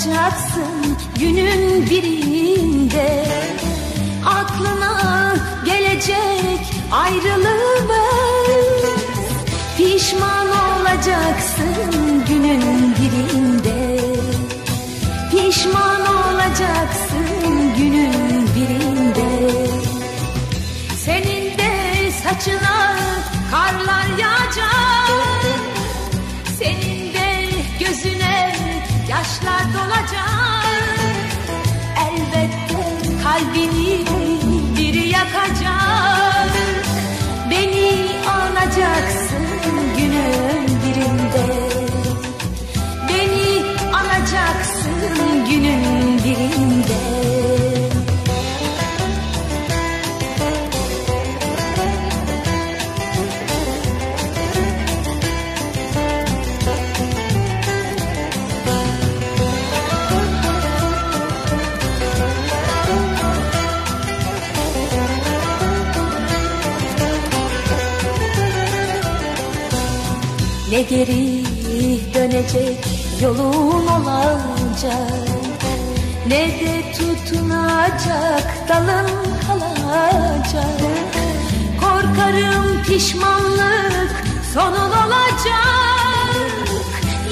solacaksın günün birinde. Aklına gelecek ayrılığımız. Pişman olacaksın günün birinde. Pişman olacaksın günün birinde. Senin de saçına birinde Ne geri dönecek yolun olacak Ne de tutunacak dalın kalacak. Korkarım pişmanlık sonun olacak.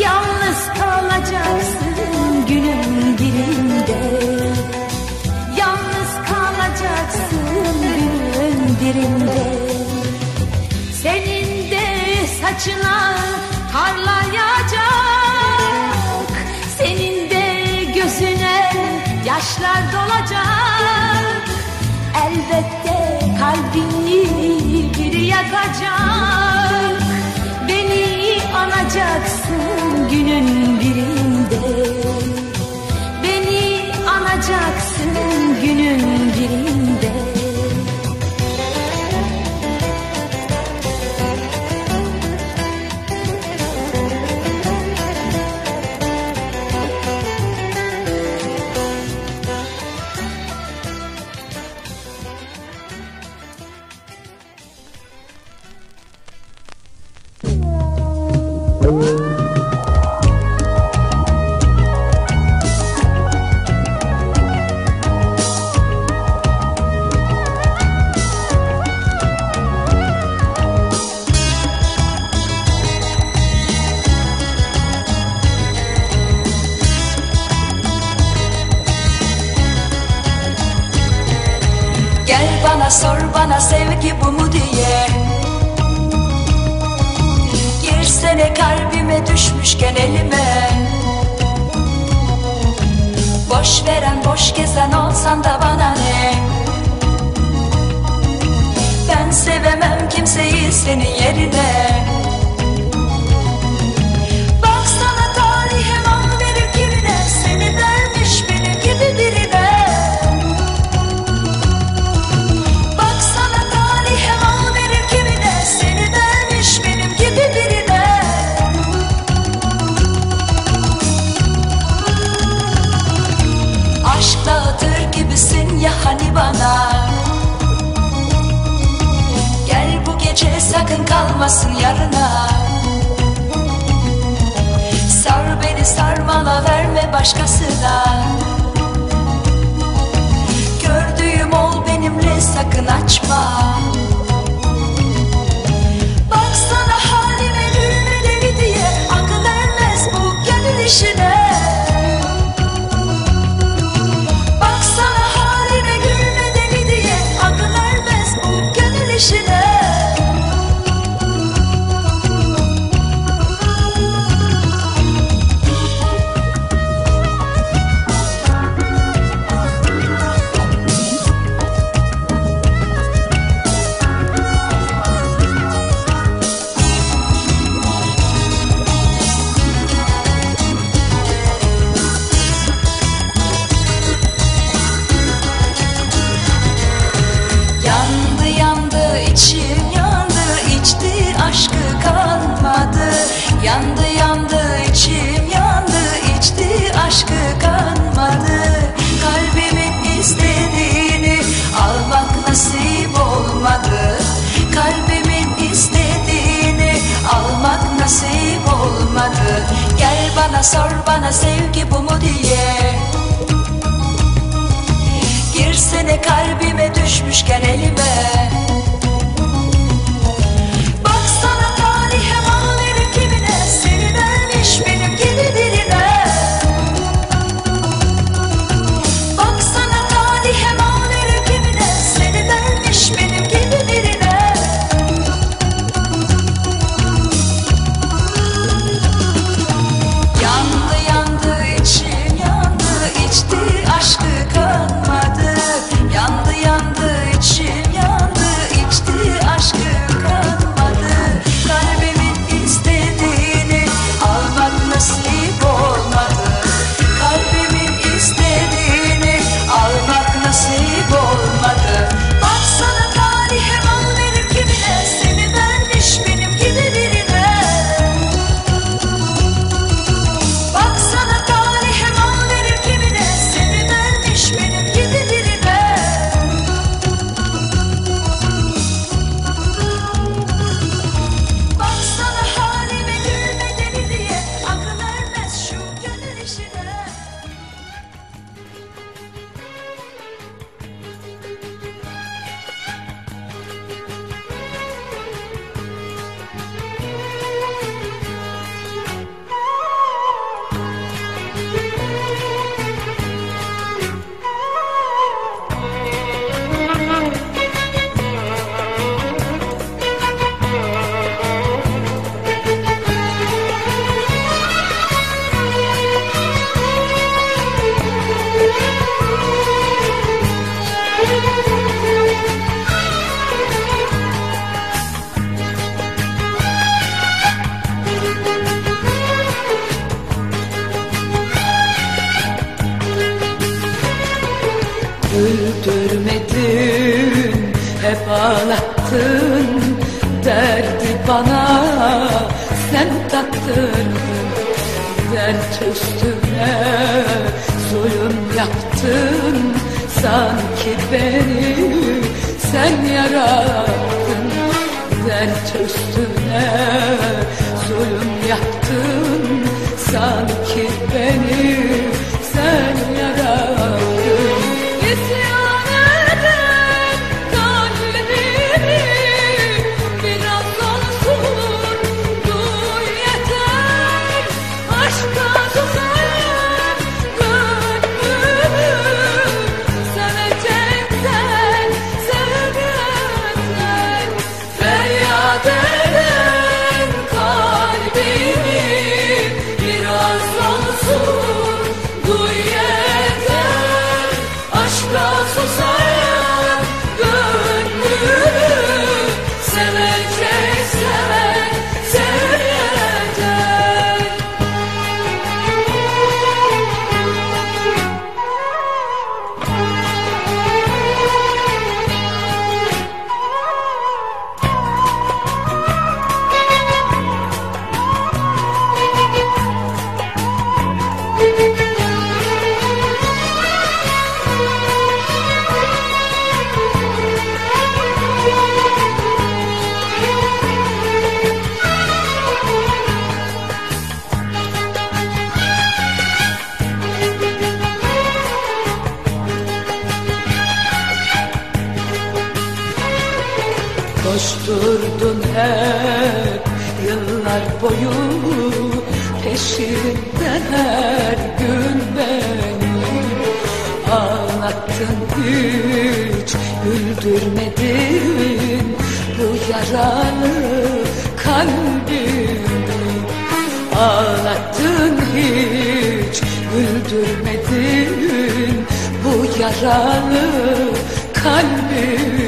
Yalnız kalacaksın günün birinde. Yalnız kalacaksın günün birinde. Senin de saçına karlar yaşlar dolacak. Elbette kalbini biri yakacak. Beni anacaksın günün birinde. Beni anacaksın günün kalmasın yarına. Sar beni sarmala verme başkasına. Gördüğüm ol benimle sakın açma. Baksana halime gülme deli diye Akıl ermez bu gönül işine bana sor bana sevgi bu mu diye. Girsene kalbime düşmüşken elime. hep ağlattın Derdi bana. Sen taktırdın Dert üstüne zulüm yaptın Sanki beni. Sen yarattın Dert üstüne zulüm yaptın Sanki beni. Görmedin bu yaralı kalbimi. Ağlattın hiç güldürmedin bu yaralı kalbimi.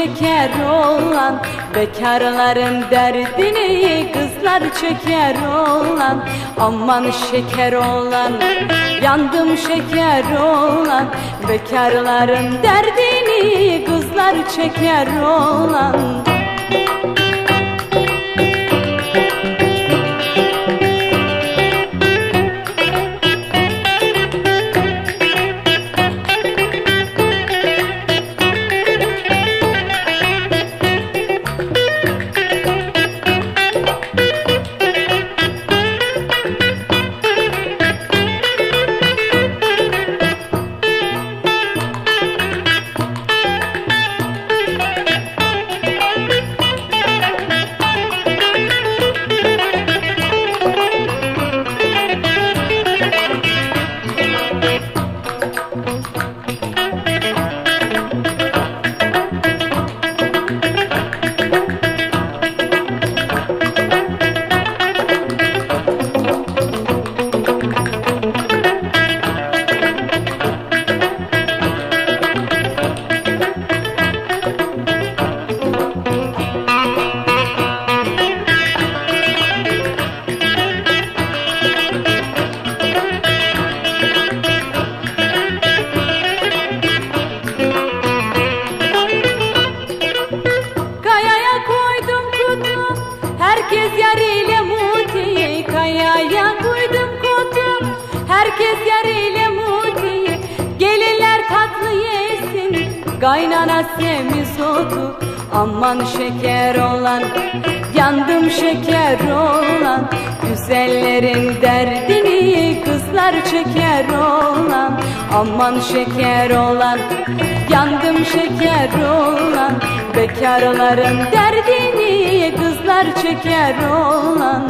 çeker olan Bekarların derdini kızlar çeker olan Aman şeker olan Yandım şeker olan Bekarların derdini kızlar çeker olan. Yaraların derdini kızlar çeker oğlan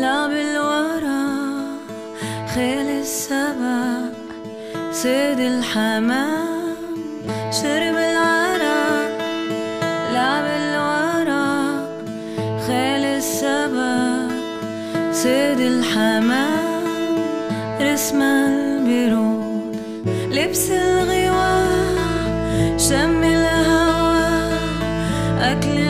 لعب بالورى خيل السبق صيد الحمام شرب العرق. لعب بالورى خيل السبق صيد الحمام. رسم البرود لبس الغوار شم الهوى أكل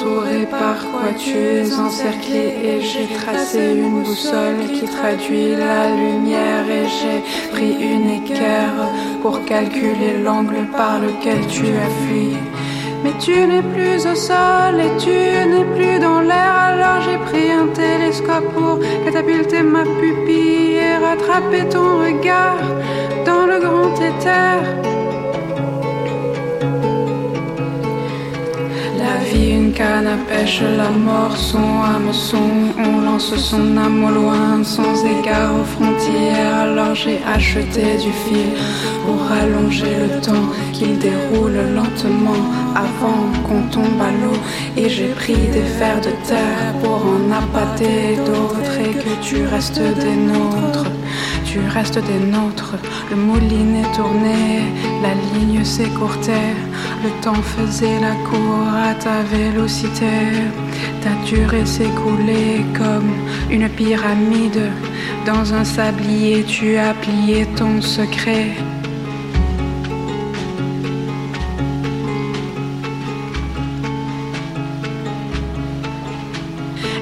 es entouré, par quoi tu es encerclé. Et j'ai tracé une boussole qui traduit la lumière. Et j'ai pris une équerre pour calculer l'angle par lequel tu as fui. Mais tu n'es plus au sol et tu n'es plus dans l'air. Alors j'ai pris un télescope pour catapulter ma pupille et rattraper ton regard dans le grand éther. Canne à pêche, la mort, son hameçon. On lance son âme au loin, sans égard aux frontières. Alors j'ai acheté du fil pour allonger le temps qu'il déroule lentement avant qu'on tombe à l'eau. Et j'ai pris des fers de terre pour en appâter d'autres et que tu restes des nôtres. Tu restes des nôtres, le moulinet tournait, la ligne s'écourtait, le temps faisait la cour à ta vélocité. Ta durée s'écoulait comme une pyramide. Dans un sablier, tu as plié ton secret.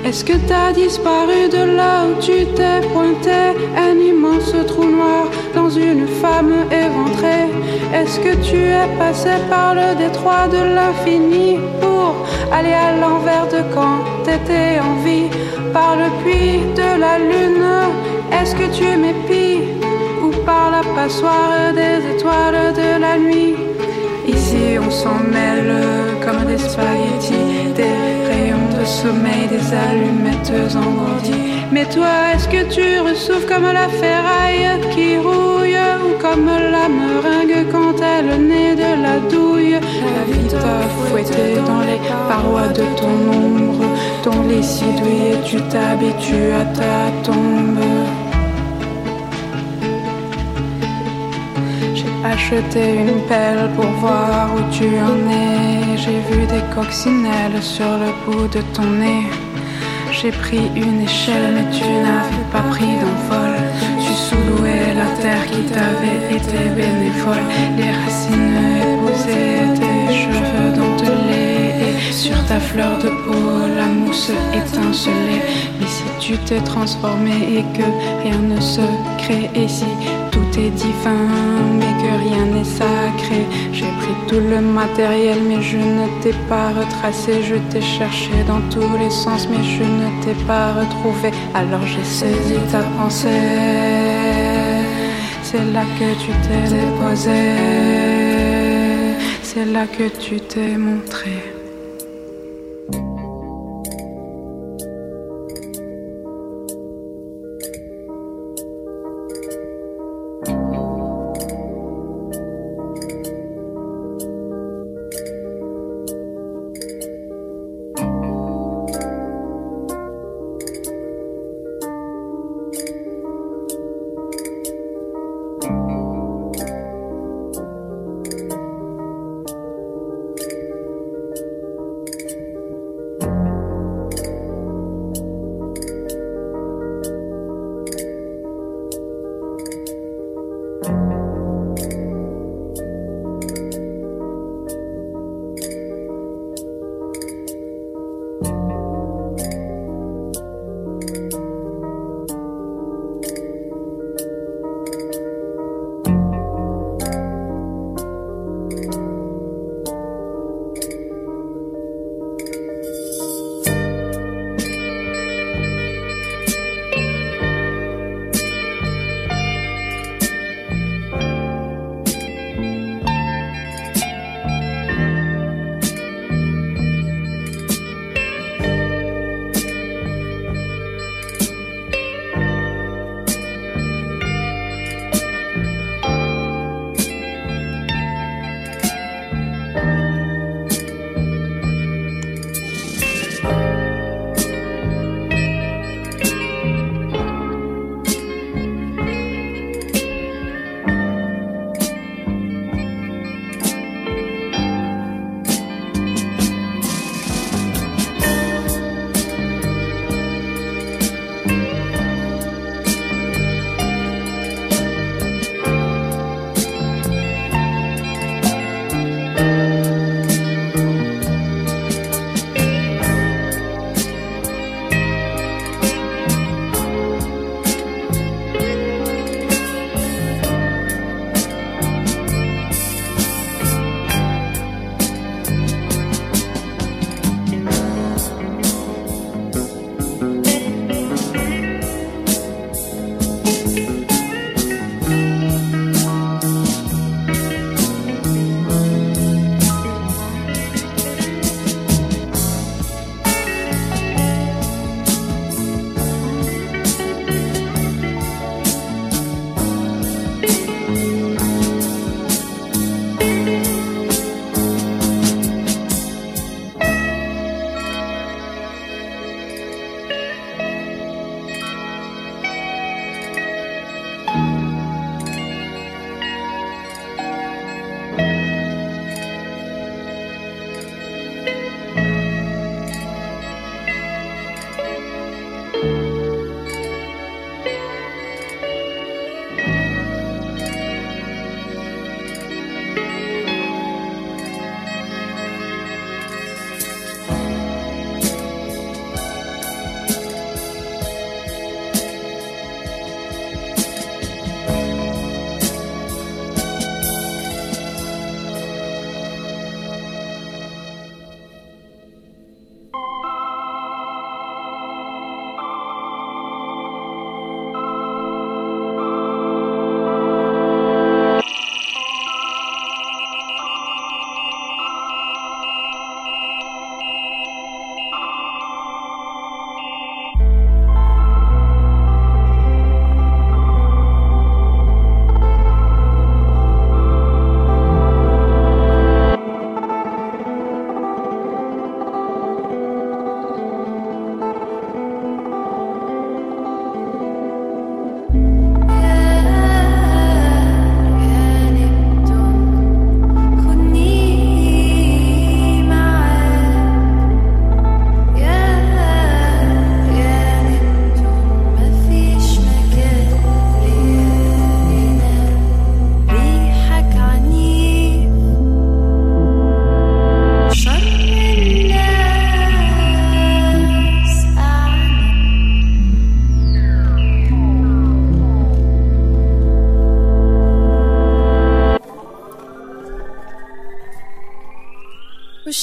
Est-ce que t'as disparu de là où tu t'es pointé? Un immense trou noir dans une femme éventrée. Est-ce que tu es passé par le détroit de l'infini Pour aller à l'envers de quand t'étais en vie? Par le puits de la lune Est-ce que tu m'épies? Ou par la passoire des étoiles de la nuit? Ici on s'en mêle comme des spaghettis, sommeil, des allumettes engourdies. Mais toi, est-ce que tu ressouffles comme la ferraille qui rouille ou comme la meringue quand elle naît de la douille? La vie t'a fouetté dans les parois de ton ombre, ton lit si tu t'habitues à ta tombe. Acheté une pelle pour voir où tu en es. J'ai vu des coccinelles sur le bout de ton nez. J'ai pris une échelle, mais tu n'avais pas pris d'envol. Tu sous-louais la terre qui t'avait été bénévole. Les racines épousaient tes cheveux dentelés. Et sur ta fleur de peau, la mousse étincelait. Mais si tu t'es transformé et que rien ne se crée ici, tout est divin, mais que rien n'est sacré. J'ai pris tout le matériel, mais je ne t'ai pas retracé. Je t'ai cherché dans tous les sens, mais je ne t'ai pas retrouvé. Alors j'ai saisi ta pensée. C'est là que tu t'es déposé. C'est là que tu t'es montré.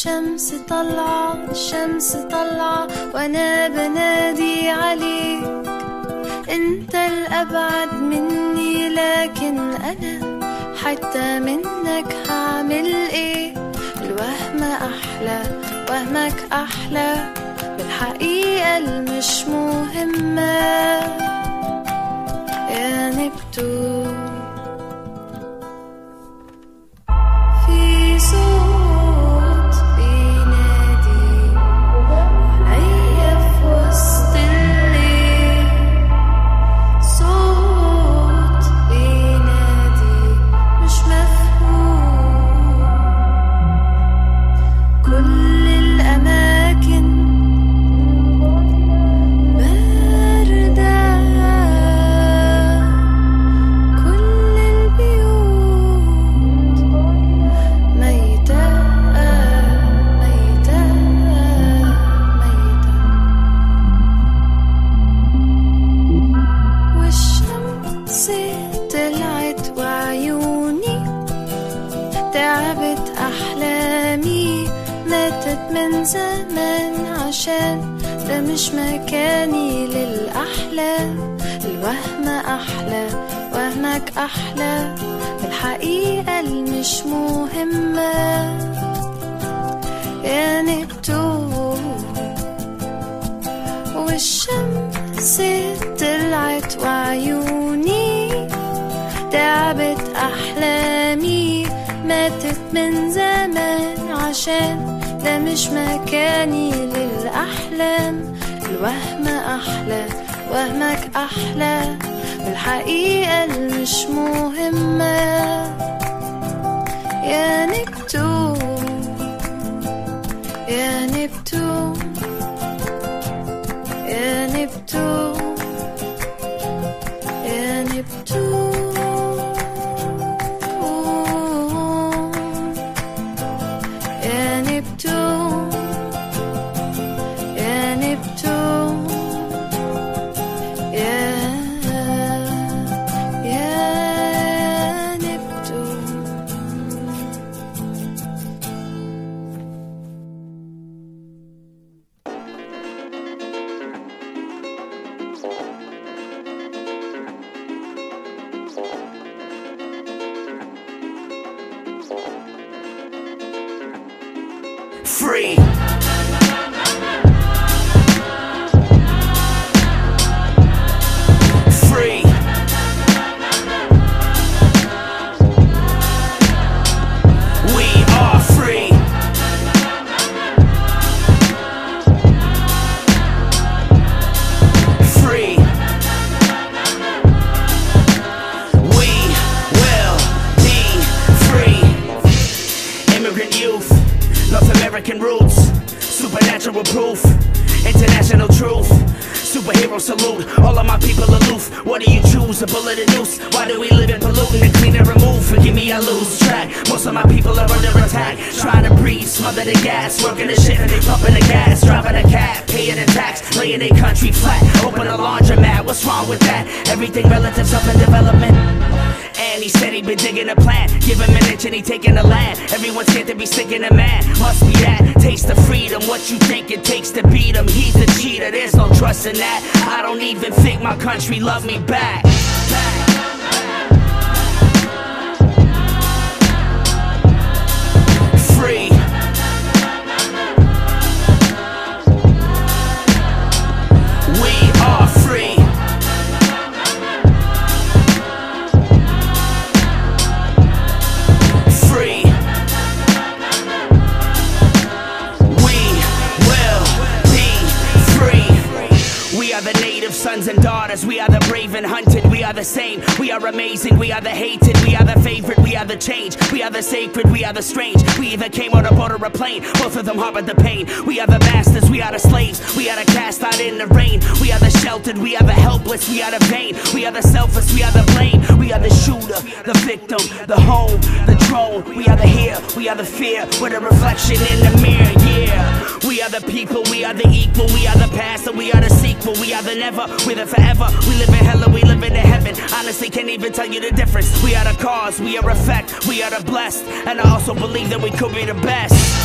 الشمس طلعة الشمس طلعة وأنا بنادي عليك. أنت الأبعد مني لكن أنا حتى منك هعمل إيه؟ الوهم أحلى وهمك أحلى. بالحقيقة المش مهمة. يا نبتون. مش مكاني للأحلام. الوهم أحلى وهمك أحلى. الحقيقة المش مهمة. يا نبتون supernatural proof, international truth. Superhero salute, all of my people aloof. What do you choose? A bullet and noose? Why do we live in polluting and clean and remove? Forgive me, I lose track. Most of my people are under attack. Trying to breathe, smother the gas, working the shit, they pumping the gas, driving a cab, paying the tax, laying their country flat. Open a laundromat, what's wrong with that? Everything relatives up in development. And he said he been digging a plan. Give him an inch and he taking the land. Everyone's scared to be sticking a man. Must be that. Taste of freedom. What you think it takes to beat him. He's a cheater. There's no trust in that. I don't even think my country love me back. Sons and daughters. We are the brave and hunted. We are the same. We are amazing. We are the hated. We are the favorite. We are the change. We are the sacred. We are the strange. We either came on a boat or a plane. Both of them harbored the pain. We are the masters. We are the slaves. We are the cast out in the rain. We are the sheltered. We are the helpless. We are the vain. We are the selfless. We are the blame. We are the shooter, the victim, the home, the drone. We are the here. We are the fear. We're the reflection in the mirror. Yeah. We are the people. We are the equal. We are the past and we are the sequel. We are the never. We're the forever. We live in hell and we live in heaven. Honestly, can't even tell you the difference. We are the cause. We are effect. We are the blessed. And I also believe that we could be the. Best.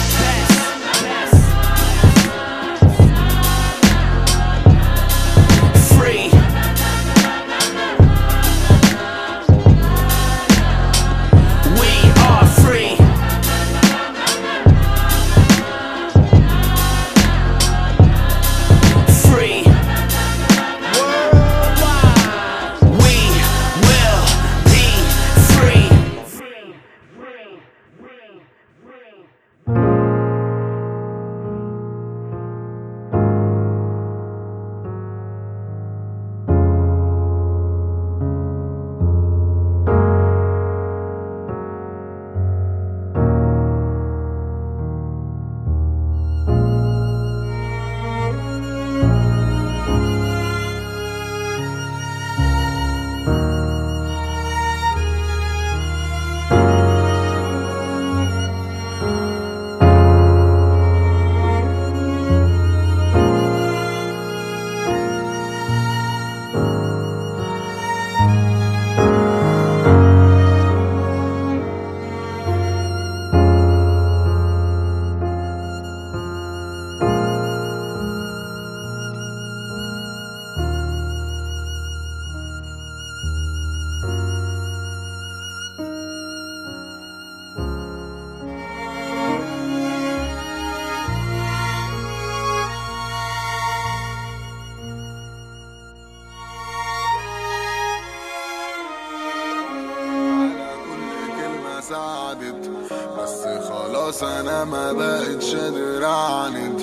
ما بقتش قادر أعاند.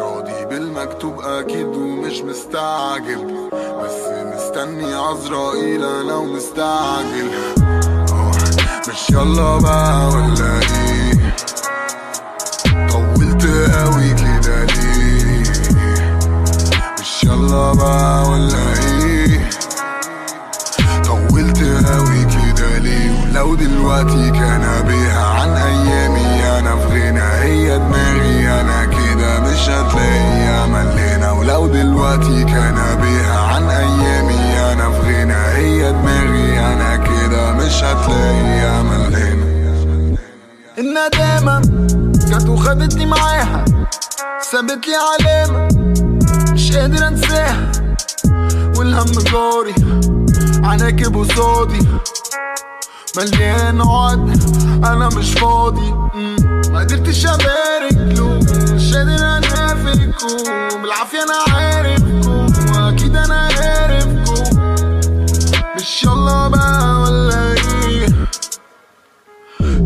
راضي بالمكتوب أكيد ومش مستعجب بس مستني عزرائيل أنا ومستعجل. آه، مش يلا بقى ولا إيه؟ طولت قوي كده ليه؟ مش يلا بقى ولا إيه؟ طولت قوي كده ليه؟ ولو دلوقتي كان بيها دماغي أنا كده مش هتلاقيها ملينا ولو دلوقتي كان بيها عن أيامي. أنا في غنى هي دماغي أنا كده مش هتلاقيها ملينا الندامة جت وخدتني معاها سابت لي علامة مش قادر أنساها. والهم جاري عناكب قصادي مليان عقد أنا مش فاضي. ما قدرتش أبارك له. مش قادر انافقكم بالعافية أنا عارفكم. واكيد أنا عارفكم. مش يلا بقى ولا إيه؟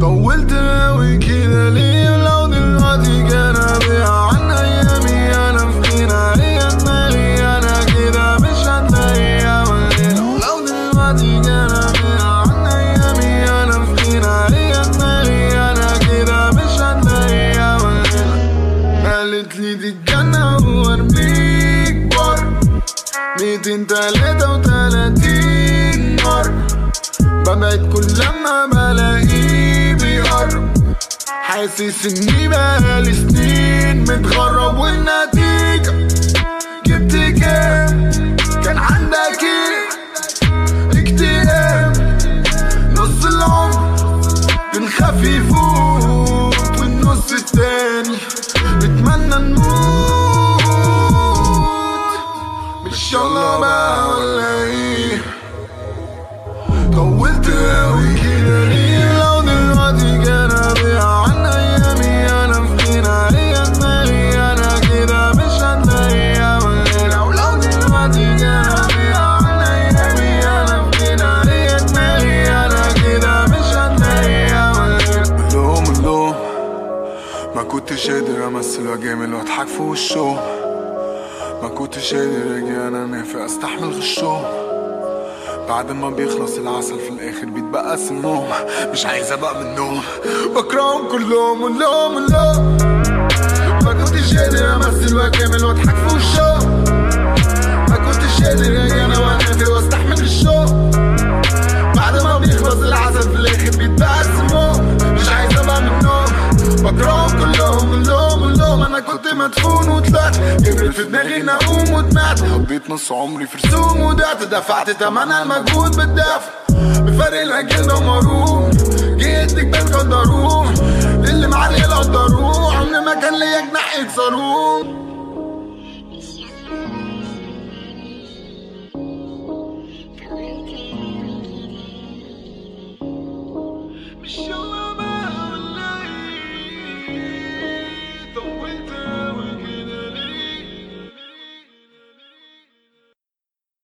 طولت قوي كده ليه لو دلوقتي كان بيها؟ 200 33 مرة ببعد كل ما بلاقيه بيقرب حاسس إني بقالي سنين متغرب والنتيجة جبت كام؟ كان عندك إيه؟ اكتئاب. نص العمر بنخاف يفوت والنص التاني. بتمنى نموت. مش يلا بقى ولا إيه؟ طولت قوي كده ليه؟ لو دلوقتي كان عن أيامي أنا في غنى هي دماغي أنا كده مش اللوم اللوم ما كنتش قادر أمثل واجامل وأضحك في وشهم. ما كنتش قادر أجي أنا نافق أستحمل غشهم. بعد ما بيخلص العسل في الآخر بيتبقى سمهم مش عايز أبقى منهم. بكرههم كلهم ولهم ولهم ما كنتش قادر امثل واكمل واضحك في وشهم. ما كنتش قادر أجي أنا وانافق وأستحمل الشوق بعد ما بيخلص العسل في الآخر بيتبقى سمهم مش عايز أبقى منهم. بكرههم كلهم كلهم كلهم أنا كنت مدفون وطلعت كبرت في دماغي اني اقوم واتمعت قضيت نص عمري في رسوم ودعت. دفعت تمن المجهود بالدفع. بفرق الاجيال دمروه جيت بس قدروه اللي معلي يقدروه عمري ما كان ليا جناح يكسروه. مش